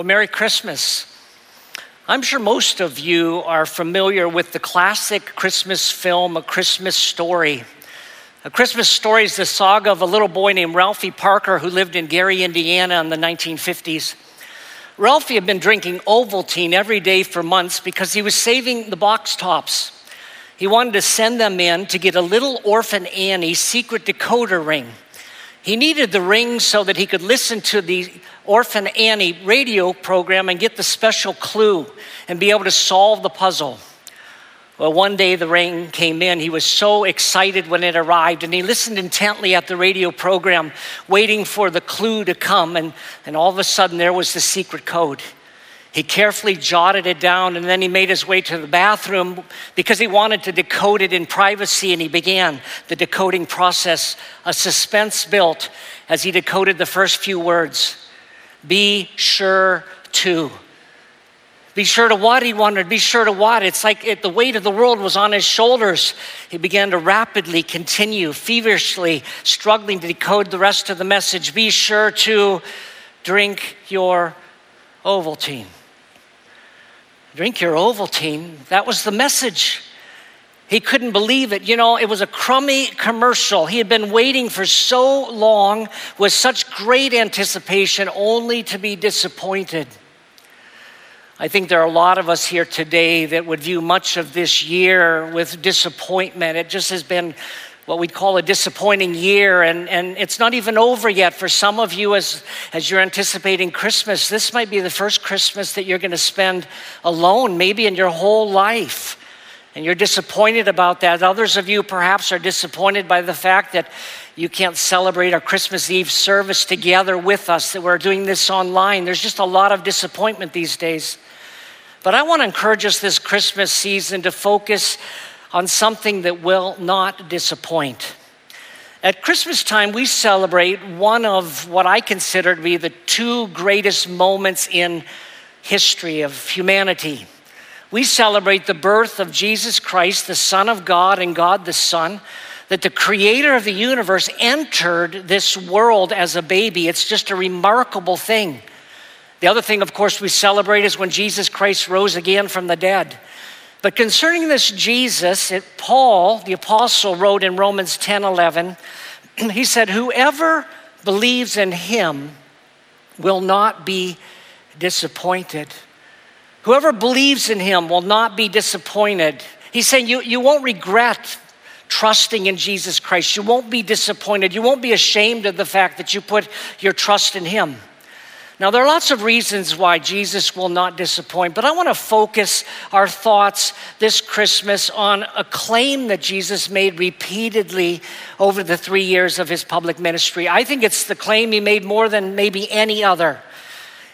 Well, Merry Christmas. I'm sure most of you are familiar with the classic Christmas film, A Christmas Story. A Christmas Story is the saga of a little boy named Ralphie Parker who lived in Gary, Indiana in the 1950s. Ralphie had been drinking Ovaltine every day for months because he was saving the box tops. He wanted to send them in to get a little orphan Annie secret decoder ring. He needed the ring so that he could listen to the Orphan Annie radio program and get the special clue and be able to solve the puzzle. Well, one day the ring came in. He was so excited when it arrived, and he listened intently at the radio program, waiting for the clue to come. And, and all of a sudden, there was the secret code. He carefully jotted it down and then he made his way to the bathroom because he wanted to decode it in privacy and he began the decoding process. A suspense built as he decoded the first few words Be sure to. Be sure to what he wanted, be sure to what. It's like it, the weight of the world was on his shoulders. He began to rapidly continue, feverishly struggling to decode the rest of the message. Be sure to drink your Ovaltine. Drink your Ovaltine. That was the message. He couldn't believe it. You know, it was a crummy commercial. He had been waiting for so long with such great anticipation only to be disappointed. I think there are a lot of us here today that would view much of this year with disappointment. It just has been what we'd call a disappointing year, and, and it's not even over yet for some of you as, as you're anticipating Christmas. This might be the first Christmas that you're going to spend alone, maybe in your whole life. And you're disappointed about that. Others of you perhaps are disappointed by the fact that you can't celebrate our Christmas Eve service together with us, that we're doing this online. There's just a lot of disappointment these days. But I want to encourage us this Christmas season to focus on something that will not disappoint. At Christmas time, we celebrate one of what I consider to be the two greatest moments in history of humanity. We celebrate the birth of Jesus Christ, the Son of God and God the Son, that the creator of the universe entered this world as a baby. It's just a remarkable thing. The other thing, of course, we celebrate is when Jesus Christ rose again from the dead. But concerning this Jesus, it, Paul, the apostle, wrote in Romans 10 11, he said, Whoever believes in him will not be disappointed. Whoever believes in him will not be disappointed. He's saying you, you won't regret trusting in Jesus Christ. You won't be disappointed. You won't be ashamed of the fact that you put your trust in him. Now, there are lots of reasons why Jesus will not disappoint, but I want to focus our thoughts this Christmas on a claim that Jesus made repeatedly over the three years of his public ministry. I think it's the claim he made more than maybe any other.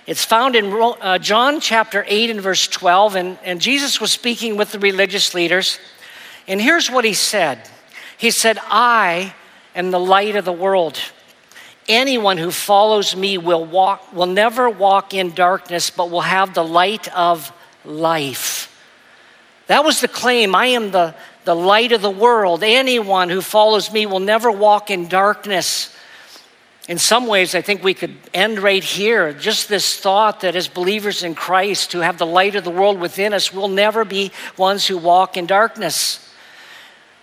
It's found in uh, John chapter 8 and verse 12, and, and Jesus was speaking with the religious leaders. And here's what he said He said, I am the light of the world. Anyone who follows me will walk will never walk in darkness but will have the light of life. That was the claim. I am the, the light of the world. Anyone who follows me will never walk in darkness. In some ways, I think we could end right here. Just this thought that as believers in Christ who have the light of the world within us, we'll never be ones who walk in darkness.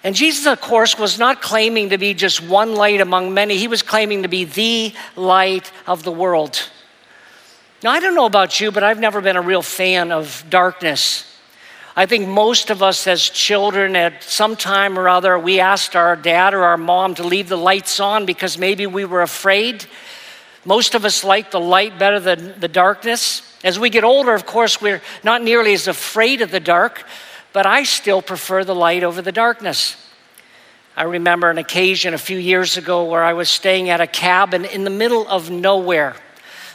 And Jesus, of course, was not claiming to be just one light among many, he was claiming to be the light of the world. Now, I don't know about you, but I've never been a real fan of darkness. I think most of us as children, at some time or other, we asked our dad or our mom to leave the lights on because maybe we were afraid. Most of us like the light better than the darkness. As we get older, of course, we're not nearly as afraid of the dark, but I still prefer the light over the darkness. I remember an occasion a few years ago where I was staying at a cabin in the middle of nowhere.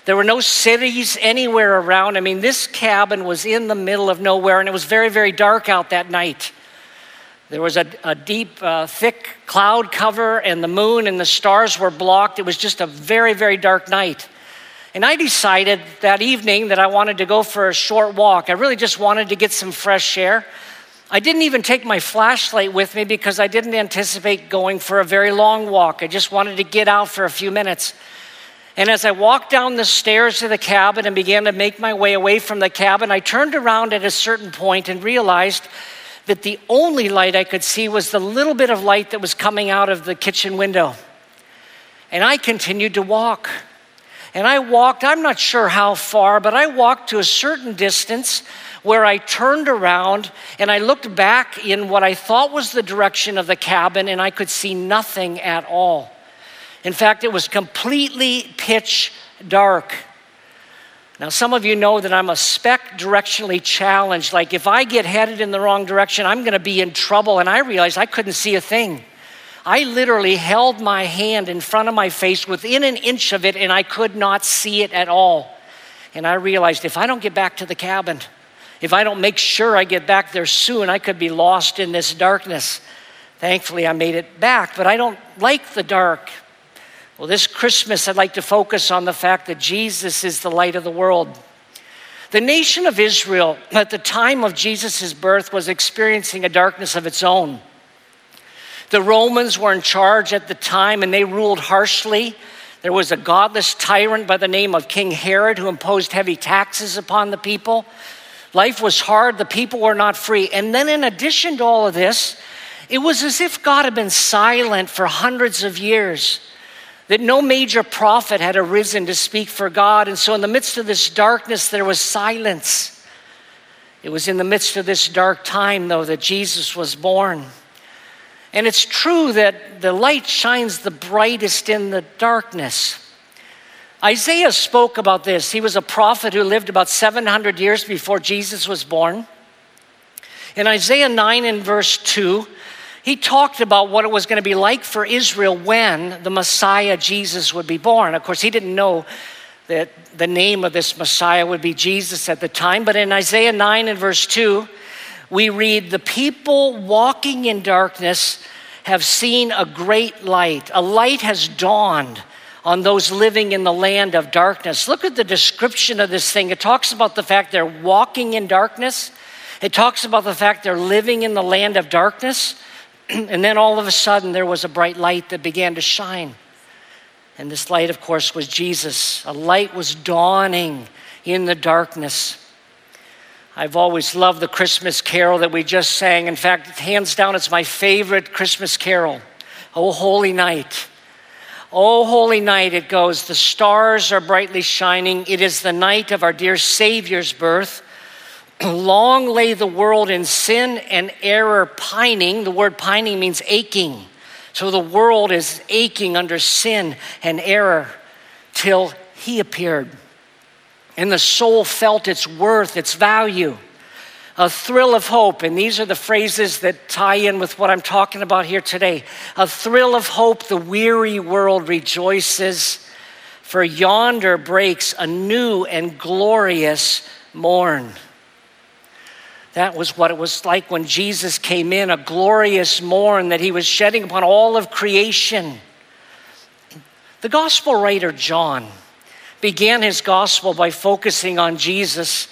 There were no cities anywhere around. I mean, this cabin was in the middle of nowhere, and it was very, very dark out that night. There was a, a deep, uh, thick cloud cover, and the moon and the stars were blocked. It was just a very, very dark night. And I decided that evening that I wanted to go for a short walk. I really just wanted to get some fresh air. I didn't even take my flashlight with me because I didn't anticipate going for a very long walk. I just wanted to get out for a few minutes. And as I walked down the stairs to the cabin and began to make my way away from the cabin, I turned around at a certain point and realized that the only light I could see was the little bit of light that was coming out of the kitchen window. And I continued to walk. And I walked, I'm not sure how far, but I walked to a certain distance where I turned around and I looked back in what I thought was the direction of the cabin and I could see nothing at all. In fact, it was completely pitch dark. Now, some of you know that I'm a spec directionally challenged. Like, if I get headed in the wrong direction, I'm going to be in trouble. And I realized I couldn't see a thing. I literally held my hand in front of my face within an inch of it, and I could not see it at all. And I realized if I don't get back to the cabin, if I don't make sure I get back there soon, I could be lost in this darkness. Thankfully, I made it back, but I don't like the dark. Well, this Christmas, I'd like to focus on the fact that Jesus is the light of the world. The nation of Israel, at the time of Jesus' birth, was experiencing a darkness of its own. The Romans were in charge at the time and they ruled harshly. There was a godless tyrant by the name of King Herod who imposed heavy taxes upon the people. Life was hard, the people were not free. And then, in addition to all of this, it was as if God had been silent for hundreds of years that no major prophet had arisen to speak for God. And so, in the midst of this darkness, there was silence. It was in the midst of this dark time, though, that Jesus was born. And it's true that the light shines the brightest in the darkness. Isaiah spoke about this. He was a prophet who lived about 700 years before Jesus was born. In Isaiah 9 and verse 2, he talked about what it was going to be like for Israel when the Messiah Jesus would be born. Of course, he didn't know that the name of this Messiah would be Jesus at the time, but in Isaiah 9 and verse 2, we read, The people walking in darkness have seen a great light. A light has dawned on those living in the land of darkness. Look at the description of this thing. It talks about the fact they're walking in darkness, it talks about the fact they're living in the land of darkness. and then all of a sudden, there was a bright light that began to shine. And this light, of course, was Jesus. A light was dawning in the darkness. I've always loved the Christmas carol that we just sang. In fact, hands down, it's my favorite Christmas carol. Oh, holy night. Oh, holy night, it goes. The stars are brightly shining. It is the night of our dear Savior's birth. Long lay the world in sin and error pining. The word pining means aching. So the world is aching under sin and error till he appeared. And the soul felt its worth, its value, a thrill of hope. And these are the phrases that tie in with what I'm talking about here today. A thrill of hope, the weary world rejoices, for yonder breaks a new and glorious morn. That was what it was like when Jesus came in, a glorious morn that he was shedding upon all of creation. The gospel writer John began his gospel by focusing on Jesus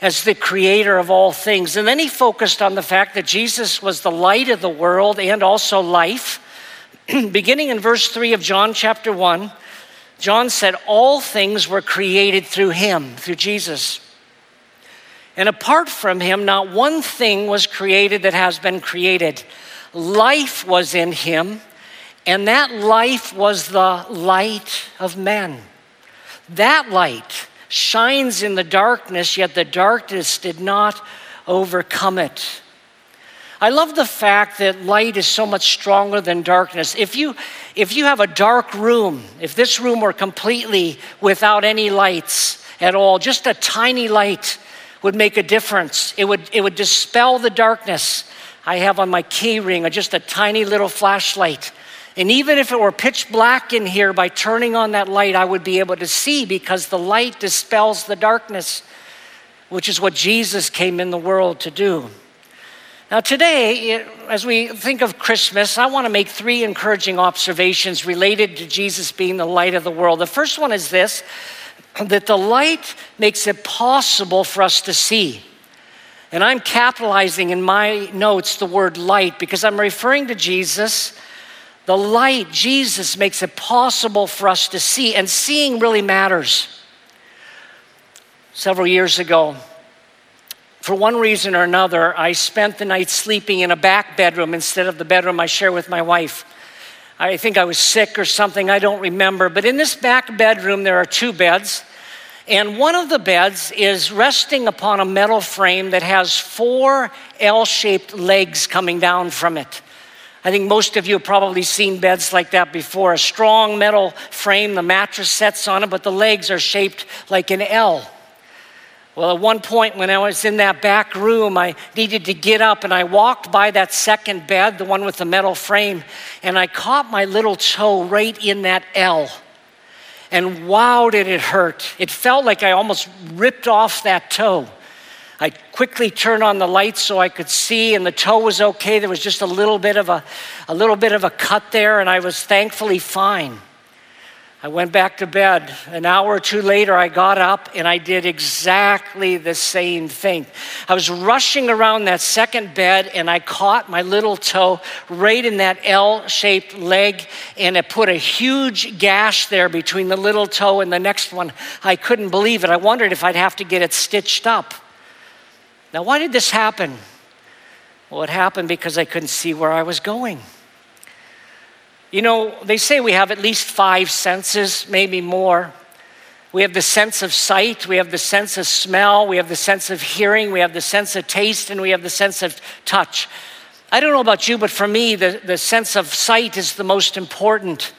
as the creator of all things. And then he focused on the fact that Jesus was the light of the world and also life. Beginning in verse 3 of John chapter 1, John said, All things were created through him, through Jesus. And apart from him, not one thing was created that has been created. Life was in him, and that life was the light of men. That light shines in the darkness, yet the darkness did not overcome it. I love the fact that light is so much stronger than darkness. If you, if you have a dark room, if this room were completely without any lights at all, just a tiny light, would make a difference. It would, it would dispel the darkness. I have on my key ring or just a tiny little flashlight. And even if it were pitch black in here, by turning on that light, I would be able to see because the light dispels the darkness, which is what Jesus came in the world to do. Now, today, as we think of Christmas, I want to make three encouraging observations related to Jesus being the light of the world. The first one is this that the light makes it possible for us to see. And I'm capitalizing in my notes the word light because I'm referring to Jesus. The light, Jesus, makes it possible for us to see, and seeing really matters. Several years ago, for one reason or another, I spent the night sleeping in a back bedroom instead of the bedroom I share with my wife. I think I was sick or something, I don't remember. But in this back bedroom, there are two beds. And one of the beds is resting upon a metal frame that has four L shaped legs coming down from it. I think most of you have probably seen beds like that before. A strong metal frame, the mattress sets on it, but the legs are shaped like an L. Well, at one point when I was in that back room, I needed to get up and I walked by that second bed, the one with the metal frame, and I caught my little toe right in that L. And wow, did it hurt. It felt like I almost ripped off that toe. I quickly turned on the lights so I could see, and the toe was okay. There was just a little bit of a, a little bit of a cut there, and I was thankfully fine. I went back to bed. An hour or two later, I got up and I did exactly the same thing. I was rushing around that second bed and I caught my little toe right in that L shaped leg and it put a huge gash there between the little toe and the next one. I couldn't believe it. I wondered if I'd have to get it stitched up. Now, why did this happen? Well, it happened because I couldn't see where I was going. You know, they say we have at least five senses, maybe more. We have the sense of sight, we have the sense of smell, we have the sense of hearing, we have the sense of taste, and we have the sense of touch. I don't know about you, but for me, the, the sense of sight is the most important.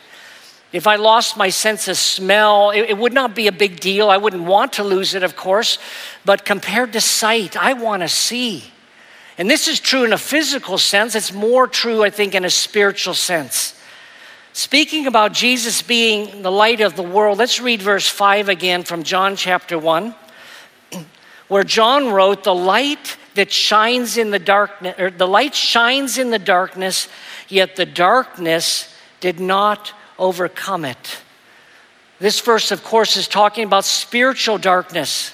If I lost my sense of smell, it, it, would not be a big deal. I wouldn't want to lose it, of course. But compared to sight, I want to see. And this is true in a physical sense. It's more true, I think, in a spiritual sense. Speaking about Jesus being the light of the world, let's read verse 5 again from John chapter 1, where John wrote, The light that shines in the darkness, or the light shines in the darkness, yet the darkness did not overcome it. This verse, of course, is talking about spiritual darkness.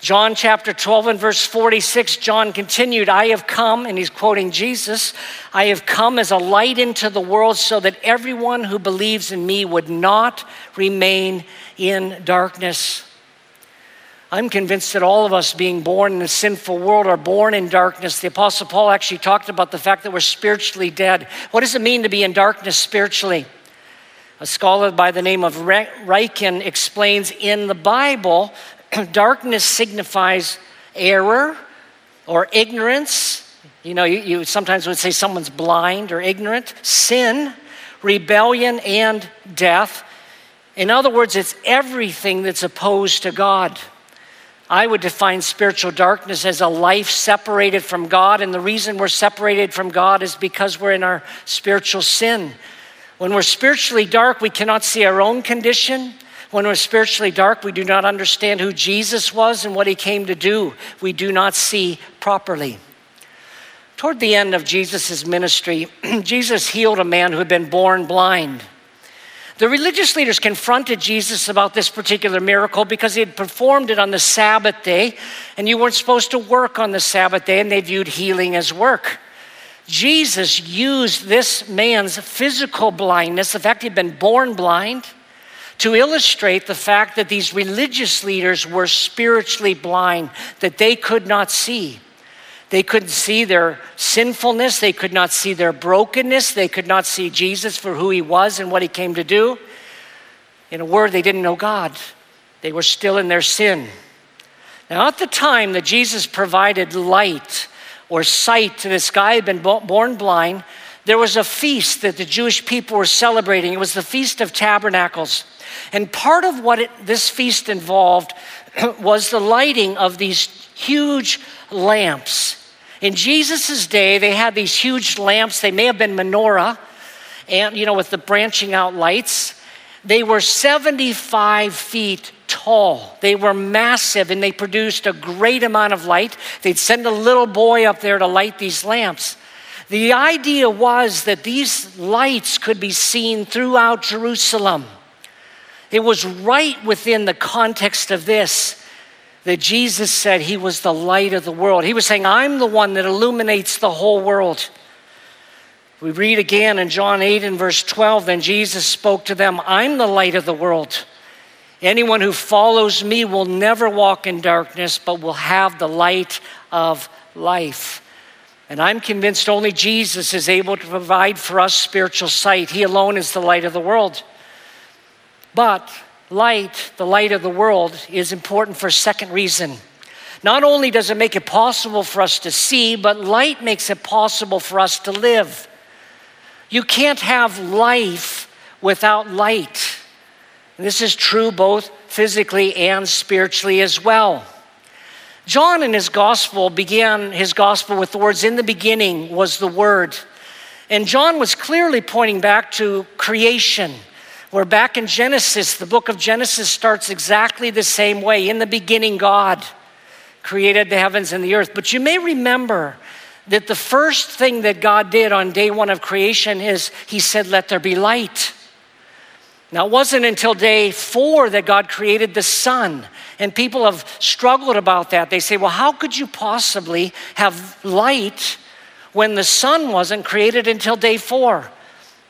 John chapter 12 and verse 46, John continued, I have come, and he's quoting Jesus, I have come as a light into the world so that everyone who believes in me would not remain in darkness. I'm convinced that all of us being born in a sinful world are born in darkness. The Apostle Paul actually talked about the fact that we're spiritually dead. What does it mean to be in darkness spiritually? A scholar by the name of Ryken explains in the Bible, darkness signifies error or ignorance. You know, you, you, sometimes would say someone's blind or ignorant, sin, rebellion, and death. In other words, it's everything that's opposed to God. I would define spiritual darkness as a life separated from God, and the reason we're separated from God is because we're in our spiritual sin. When we're spiritually dark, we cannot see our own condition. When we're spiritually dark, we do not understand who Jesus was and what he came to do. We do not see properly. Toward the end of Jesus' ministry, Jesus healed a man who had been born blind. The religious leaders confronted Jesus about this particular miracle because he had performed it on the Sabbath day, and you weren't supposed to work on the Sabbath day, and they viewed healing as work. Jesus used this man's physical blindness, the fact he'd been born blind, to illustrate the fact that these religious leaders were spiritually blind, that they could not see. They couldn't see their sinfulness, they could not see their brokenness, they could not see Jesus for who he was and what he came to do. In a word, they didn't know God, they were still in their sin. Now, at the time that Jesus provided light or sight to this guy who had been born blind, there was a feast that the Jewish people were celebrating. It was the Feast of Tabernacles. And part of what it, this feast involved was the lighting of these huge lamps. In Jesus' day, they had these huge lamps. They may have been menorah. and you know, with the branching out lights, they were 75 feet tall. They were massive and they produced a great amount of light. They'd send a little boy up there to light these lamps. The idea was that these lights could be seen throughout Jerusalem. It was right within the context of this that Jesus said he was the light of the world. He was saying, I'm the one that illuminates the whole world. We read again in John 8 and verse 12, then Jesus spoke to them, I'm the light of the world. Anyone who follows me will never walk in darkness, but will have the light of life. And I'm convinced only Jesus is able to provide for us spiritual sight. He alone is the light of the world. But light, the light of the world, is important for a second reason. Not only does it make it possible for us to see, but light makes it possible for us to live. You can't have life without light. And this is true both physically and spiritually as well. John in his gospel began his gospel with the words, In the beginning was the Word. And John was clearly pointing back to creation, where back in Genesis, the book of Genesis starts exactly the same way. In the beginning, God created the heavens and the earth. But you may remember that the first thing that God did on day one of creation is He said, Let there be light. Now, it wasn't until day four that God created the sun. And people have struggled about that. They say, well, how could you possibly have light when the sun wasn't created until day four?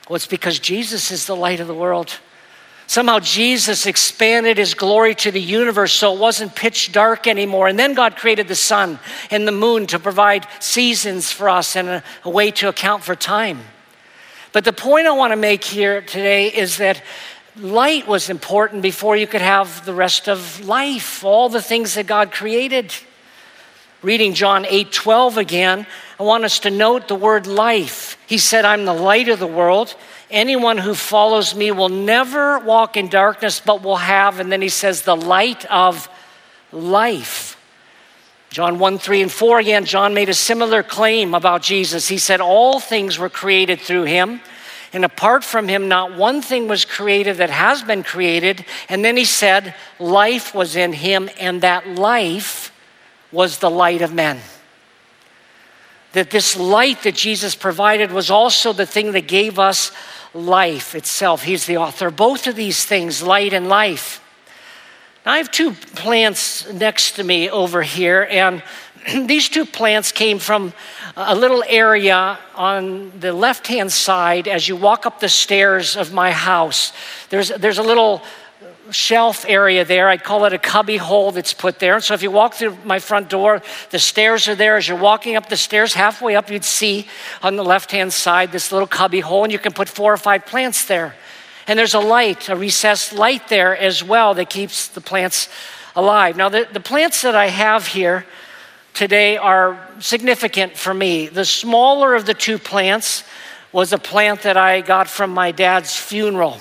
Well, it's because Jesus is the light of the world. Somehow Jesus expanded his glory to the universe so it wasn't pitch dark anymore. And then God created the sun and the moon to provide seasons for us and a, a way to account for time. But the point I want to make here today is that light was important before you could have the rest of life, all the things that God created. Reading John 8 12 again, I want us to note the word life. He said, I'm the light of the world. Anyone who follows me will never walk in darkness, but will have, and then he says, the light of life. John 1 3 and 4 again, John made a similar claim about Jesus. He said, All things were created through him and apart from him, not one thing was created that has been created. And then he said, Life was in him, and that life was the light of men. That this light that Jesus provided was also the thing that gave us life itself. He's the author both of these things, light and life. I have two plants next to me over here, and these two plants came from a little area on the left hand side as you walk up the stairs of my house. There's, there's a little shelf area there. I'd call it a cubby hole that's put there. so if you walk through my front door, the stairs are there. As you're walking up the stairs, halfway up, you'd see on the left hand side this little cubby hole, and you can put four or five plants there. And there's a light, a recessed light there as well that keeps the plants alive. Now, the, the plants that I have here, today are significant for me. The smaller of the two plants was a plant that I got from my dad's funeral.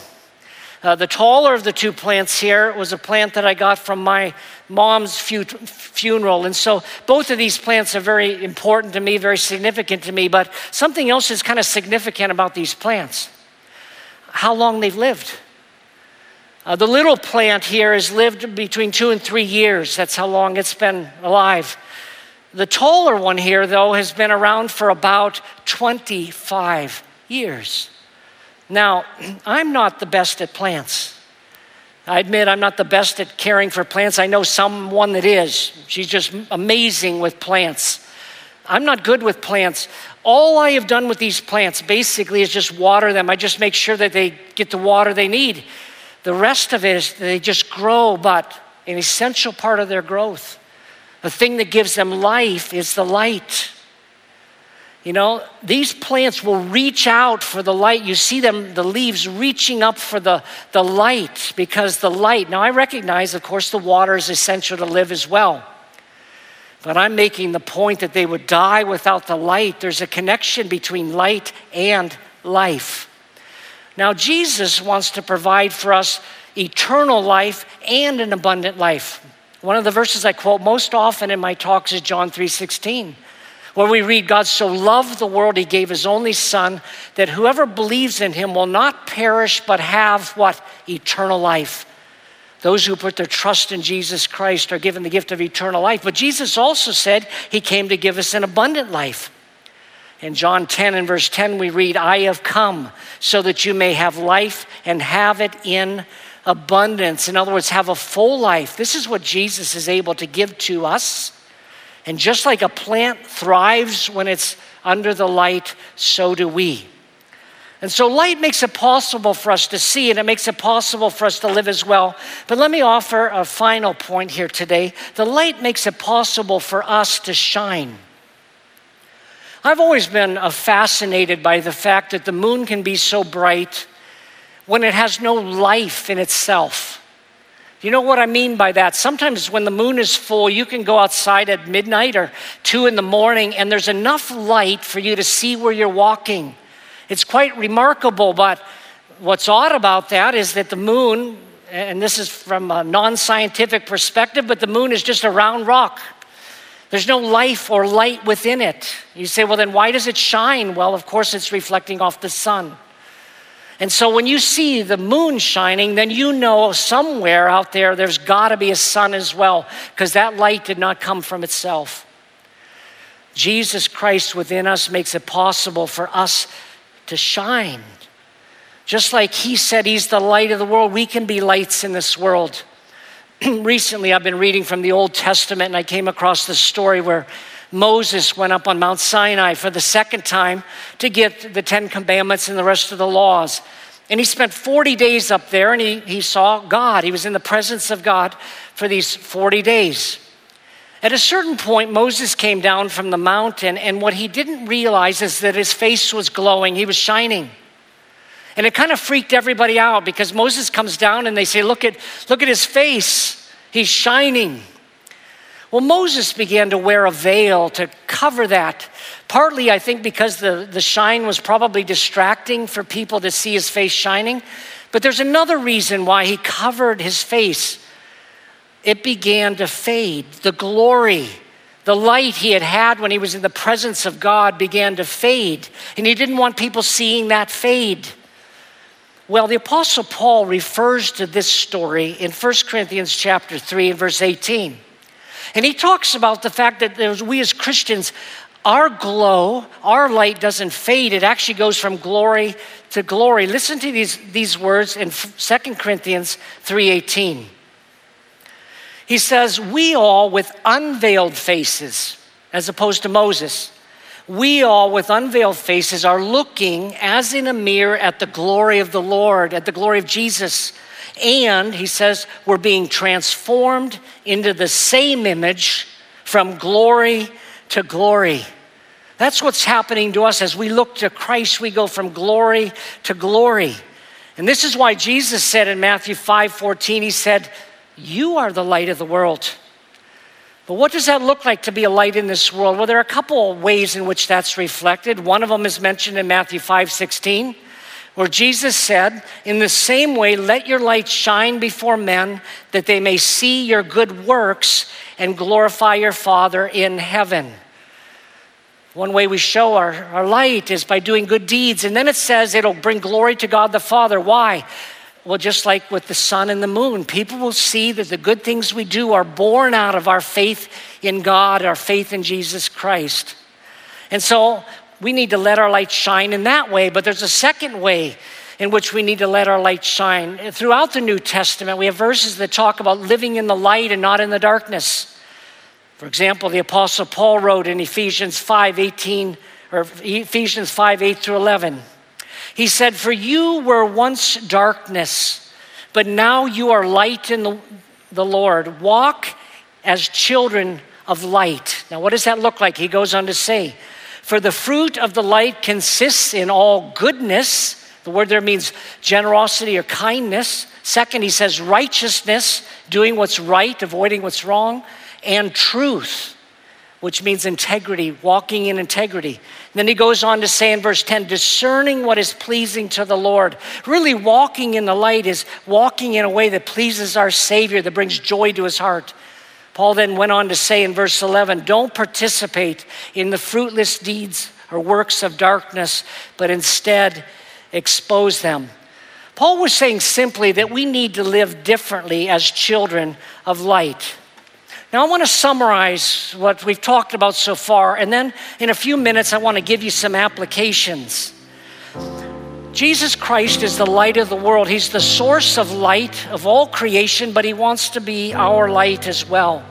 Uh, the taller of the two plants here was a plant that I got from my mom's fu- funeral. And so both of these plants are very important to me, very significant to me. But something else is kind of significant about these plants how long they've lived. Uh, the little plant here has lived between two and three years. That's how long it's been alive. The taller one here, though, has been around for about 25 years. Now, I'm not the best at plants. I admit I'm not the best at caring for plants. I know someone that is. She's just amazing with plants. I'm not good with plants. All I have done with these plants basically is just water them. I just make sure that they get the water they need. The rest of it is they just grow, but an essential part of their growth the thing that gives them life is the light. You know, these plants will reach out for the light. You see them, the leaves reaching up for the, the light because the light. Now, I recognize, of course, the water is essential to live as well. But I'm making the point that they would die without the light. There's a connection between light and life. Now, Jesus wants to provide for us eternal life and an abundant life. One of the verses I quote most often in my talks is John 3:16, where we read, God so loved the world, he gave his only Son, that whoever believes in him will not perish, but have what? Eternal life. Those who put their trust in Jesus Christ are given the gift of eternal life. But Jesus also said he came to give us an abundant life. In John 10 and verse 10, we read, I have come so that you may have life and have it in abundance. In other words, have a full life. This is what Jesus is able to give to us. And just like a plant thrives when it's under the light, so do we. And so light makes it possible for us to see and it makes it possible for us to live as well. But let me offer a final point here today. The light makes it possible for us to shine. I've always been uh, fascinated by the fact that the moon can be so bright when it has no life in itself. You know what I mean by that? Sometimes when the moon is full, you can go outside at midnight or two in the morning, and there's enough light for you to see where you're walking. It's quite remarkable, but what's odd about that is that the moon, and this is from a non scientific perspective, but the moon is just a round rock. There's no life or light within it. You say, well, then why does it shine? Well, of course, it's reflecting off the sun. And so when you see the moon shining, then you know somewhere out there there's got to be a sun as well, because that light did not come from itself. Jesus Christ within us makes it possible for us to shine. Just like He said He's the light of the world, we can be lights in this world. Recently, I've been reading from the Old Testament and I came across this story where Moses went up on Mount Sinai for the second time to get the Ten Commandments and the rest of the laws. And he spent 40 days up there and he, he saw God. He was in the presence of God for these 40 days. At a certain point, Moses came down from the mountain, and what he didn't realize is that his face was glowing, he was shining. And it kind of freaked everybody out because Moses comes down and they say, Look at, look at his face, he's shining. Well, Moses began to wear a veil to cover that. Partly, I think, because the, the shine was probably distracting for people to see his face shining. But there's another reason why he covered his face. It began to fade. The glory, the light he had had when he was in the presence of God began to fade. And he didn't want people seeing that fade. Well, the apostle Paul refers to this story in 1 Corinthians chapter 3 and verse 18. And he talks about the fact that we as Christians, our glow, our light doesn't fade. It actually goes from glory to glory. Listen to these, these words in 2 Corinthians 3:18. He says, We all with unveiled faces, as opposed to Moses, we all with unveiled faces are looking as in a mirror at the glory of the Lord, at the glory of Jesus. And he says, we're being transformed into the same image from glory to glory. That's what's happening to us as we look to Christ, we go from glory to glory. And this is why Jesus said in Matthew 5 14, he said, You are the light of the world. But what does that look like to be a light in this world? Well, there are a couple of ways in which that's reflected. One of them is mentioned in Matthew 5 16 where Jesus said, In the same way, let your light shine before men that they may see your good works and glorify your Father in heaven. One way we show our, our light is by doing good deeds. And then it says it'll bring glory to God the Father. Why? Well, just like with the sun and the moon, people will see that the good things we do are born out of our faith in God, our faith in Jesus Christ. And so we need to let our light shine in that way, but there's a second way in which we need to let our light shine. Throughout the New Testament, we have verses that talk about living in the light and not in the darkness. For example, the Apostle Paul wrote in Ephesians 5 18, or Ephesians 5 8 through 11. He said, For you were once darkness, but now you are light in the, the Lord. Walk as children of light. Now, what does that look like? He goes on to say, for the fruit of the light consists in all goodness. The word there means generosity or kindness. Second, he says righteousness, doing what's right, avoiding what's wrong, and truth, which means integrity, walking in integrity. And then he goes on to say in verse 10 discerning what is pleasing to the Lord. Really, walking in the light is walking in a way that pleases our Savior, that brings joy to his heart. Paul then went on to say in verse 11, Don't participate in the fruitless deeds or works of darkness, but instead expose them. Paul was saying simply that we need to live differently as children of light. Now, I want to summarize what we've talked about so far, and then in a few minutes, I want to give you some applications. Jesus Christ is the light of the world. He's the source of light of all creation, but He wants to be our light as well.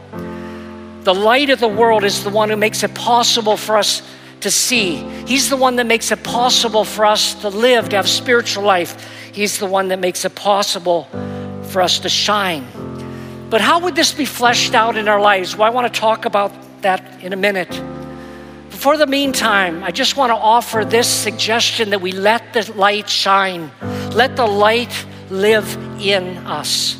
The light of the world is the one who makes it possible for us to see. He's the one that makes it possible for us to live, to have spiritual life. He's the one that makes it possible for us to shine. But how would this be fleshed out in our lives? Well, I want to talk about that in a minute. For the meantime, I just want to offer this suggestion that we let the light shine, let the light live in us.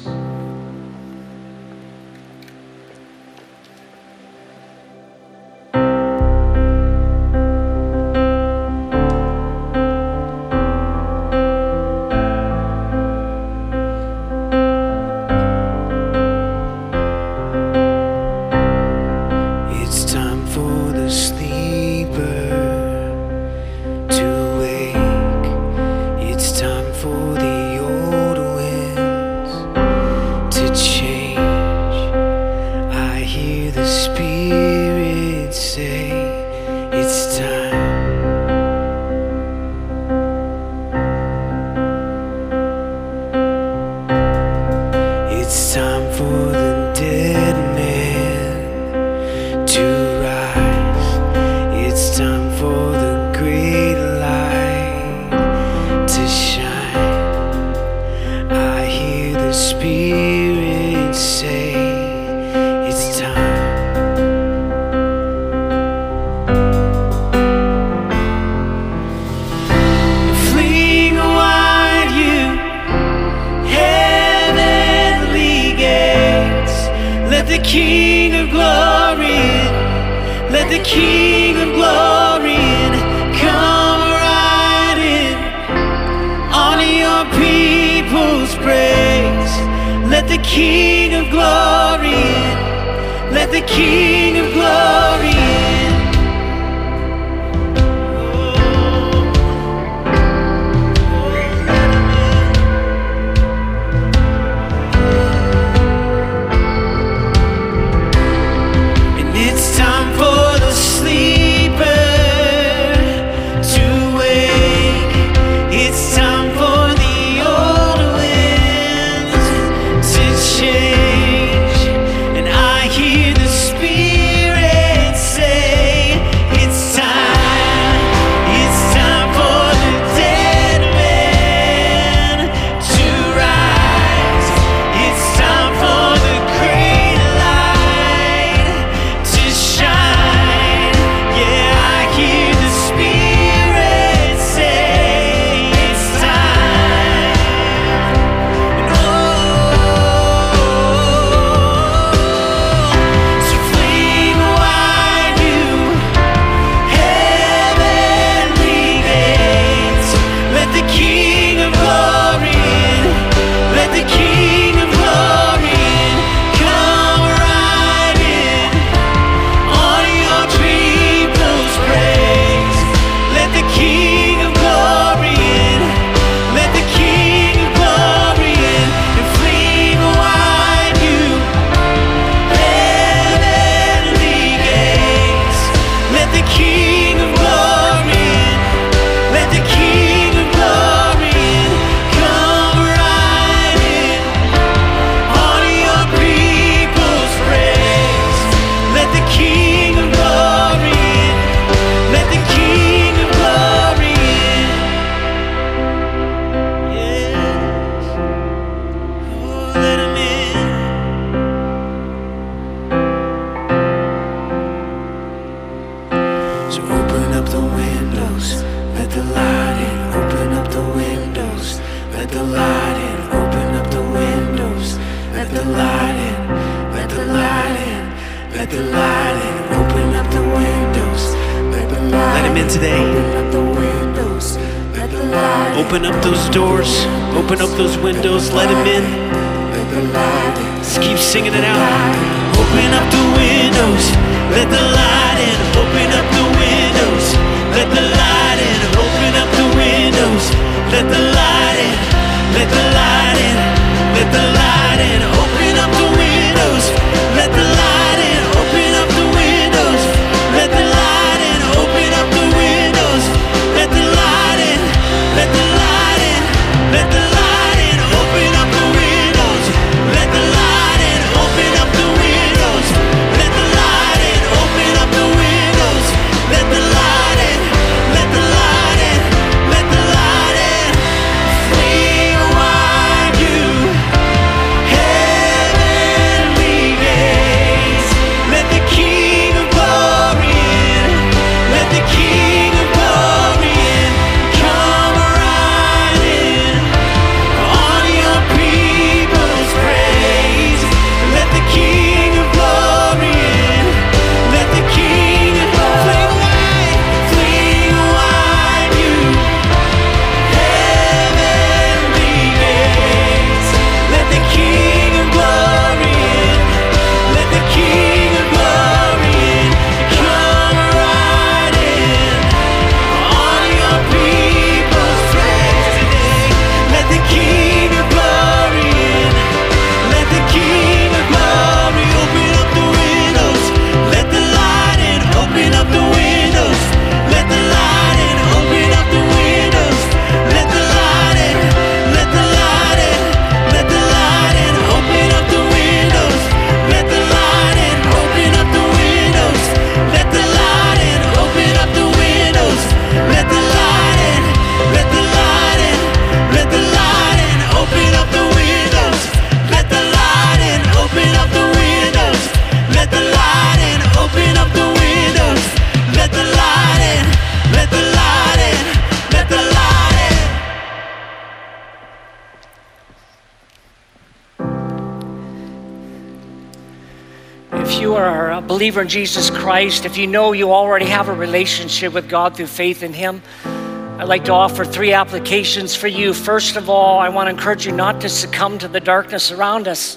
Believer in Jesus Christ, if you know you already have a relationship with God through faith in Him, I'd like to offer three applications for you. First of all, I want to encourage you not to succumb to the darkness around us.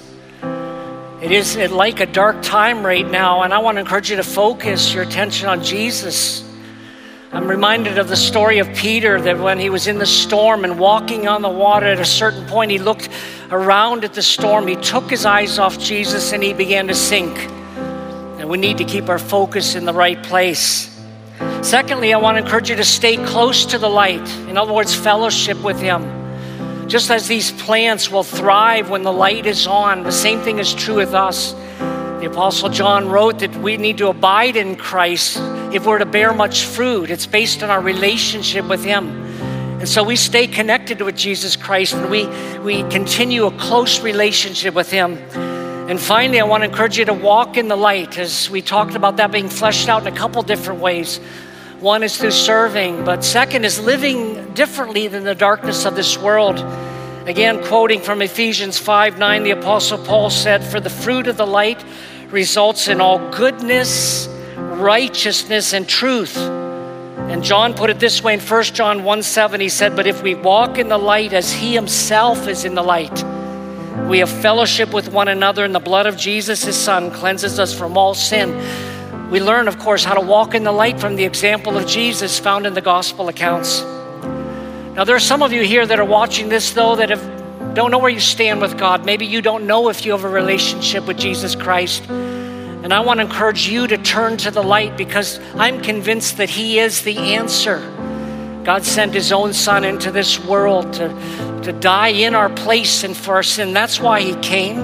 It is like a dark time right now, and I want to encourage you to focus your attention on Jesus. I'm reminded of the story of Peter that when he was in the storm and walking on the water, at a certain point, he looked around at the storm, he took his eyes off Jesus, and he began to sink. We need to keep our focus in the right place. Secondly, I want to encourage you to stay close to the light. In other words, fellowship with Him. Just as these plants will thrive when the light is on, the same thing is true with us. The Apostle John wrote that we need to abide in Christ if we're to bear much fruit. It's based on our relationship with Him. And so we stay connected with Jesus Christ and we, we continue a close relationship with Him. And finally, I want to encourage you to walk in the light, as we talked about that being fleshed out in a couple different ways. One is through serving, but second is living differently than the darkness of this world. Again, quoting from Ephesians 5 9, the Apostle Paul said, For the fruit of the light results in all goodness, righteousness, and truth. And John put it this way in 1 John 1 7, he said, But if we walk in the light as he himself is in the light, we have fellowship with one another, and the blood of Jesus, his son, cleanses us from all sin. We learn, of course, how to walk in the light from the example of Jesus found in the gospel accounts. Now, there are some of you here that are watching this, though, that have, don't know where you stand with God. Maybe you don't know if you have a relationship with Jesus Christ. And I want to encourage you to turn to the light because I'm convinced that He is the answer. God sent His own Son into this world to, to die in our place and for our sin. That's why He came.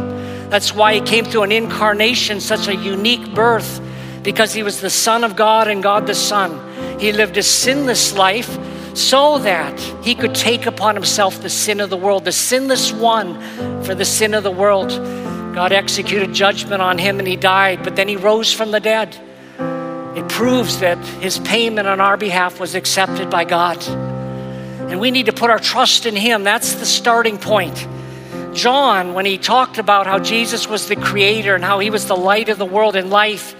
That's why He came through an incarnation, such a unique birth, because He was the Son of God and God the Son. He lived a sinless life so that He could take upon Himself the sin of the world, the sinless one for the sin of the world. God executed judgment on him and he died, but then he rose from the dead. It proves that his payment on our behalf was accepted by God. And we need to put our trust in him. That's the starting point. John, when he talked about how Jesus was the creator and how he was the light of the world and life,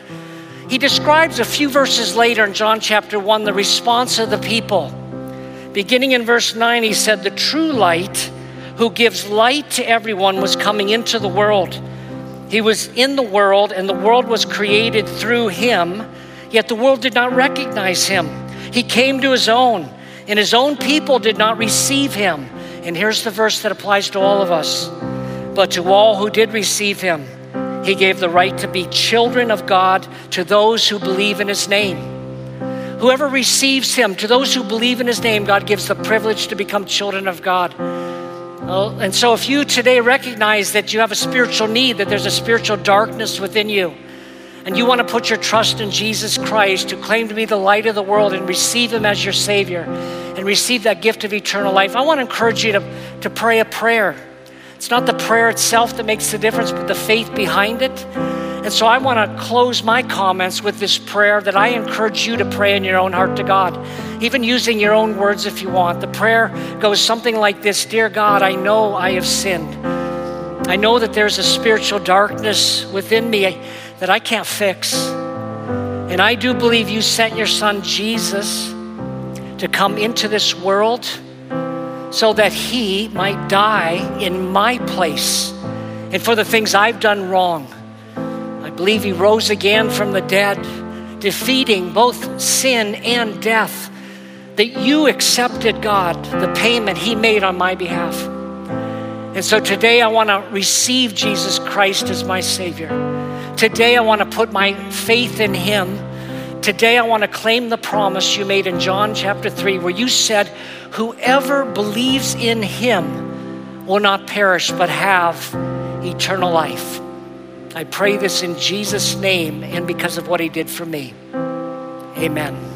he describes a few verses later in John chapter 1 the response of the people. Beginning in verse 9, he said, The true light who gives light to everyone was coming into the world. He was in the world, and the world was created through him, yet the world did not recognize him. He came to his own, and his own people did not receive him. And here's the verse that applies to all of us. But to all who did receive him, he gave the right to be children of God to those who believe in his name. Whoever receives him, to those who believe in his name, God gives the privilege to become children of God. Oh, and so, if you today recognize that you have a spiritual need, that there's a spiritual darkness within you, and you want to put your trust in Jesus Christ, who claimed to be the light of the world, and receive Him as your Savior, and receive that gift of eternal life, I want to encourage you to, to pray a prayer. It's not the prayer itself that makes the difference, but the faith behind it. And so I want to close my comments with this prayer that I encourage you to pray in your own heart to God, even using your own words if you want. The prayer goes something like this Dear God, I know I have sinned. I know that there's a spiritual darkness within me that I can't fix. And I do believe you sent your son Jesus to come into this world so that he might die in my place and for the things I've done wrong. I believe he rose again from the dead, defeating both sin and death. That you accepted, God, the payment he made on my behalf. And so today I want to receive Jesus Christ as my Savior. Today I want to put my faith in him. Today I want to claim the promise you made in John chapter 3, where you said, Whoever believes in him will not perish but have eternal life. I pray this in Jesus' name and because of what he did for me. Amen.